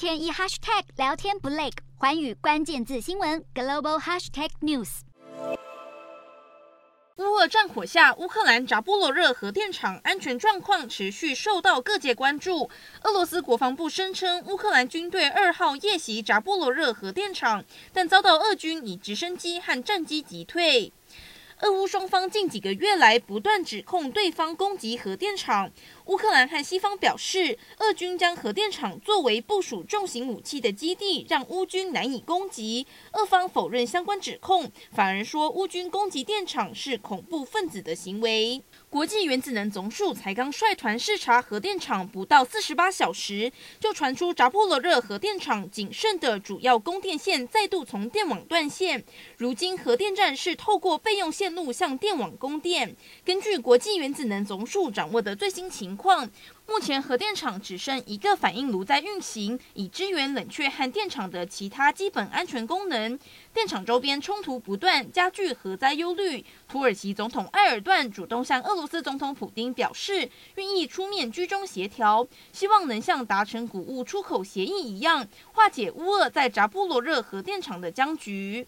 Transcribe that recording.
天一 hashtag 聊天不累，寰宇关键字新闻 global hashtag news。乌俄战火下，乌克兰扎波罗热核电厂安全状况持续受到各界关注。俄罗斯国防部声称，乌克兰军队二号夜袭扎波罗热核电厂，但遭到俄军以直升机和战机击退。俄乌双方近几个月来不断指控对方攻击核电厂。乌克兰和西方表示，俄军将核电厂作为部署重型武器的基地，让乌军难以攻击。俄方否认相关指控，反而说乌军攻击电厂是恐怖分子的行为。国际原子能总署才刚率团视察核电厂不到四十八小时，就传出扎波罗热核电厂仅剩的主要供电线再度从电网断线。如今核电站是透过备用线路向电网供电。根据国际原子能总署掌握的最新情况。目前核电厂只剩一个反应炉在运行，以支援冷却和电厂的其他基本安全功能。电厂周边冲突不断，加剧核灾忧虑。土耳其总统埃尔段主动向俄罗斯总统普丁表示，愿意出面居中协调，希望能像达成谷物出口协议一样，化解乌俄在扎波罗热核电厂的僵局。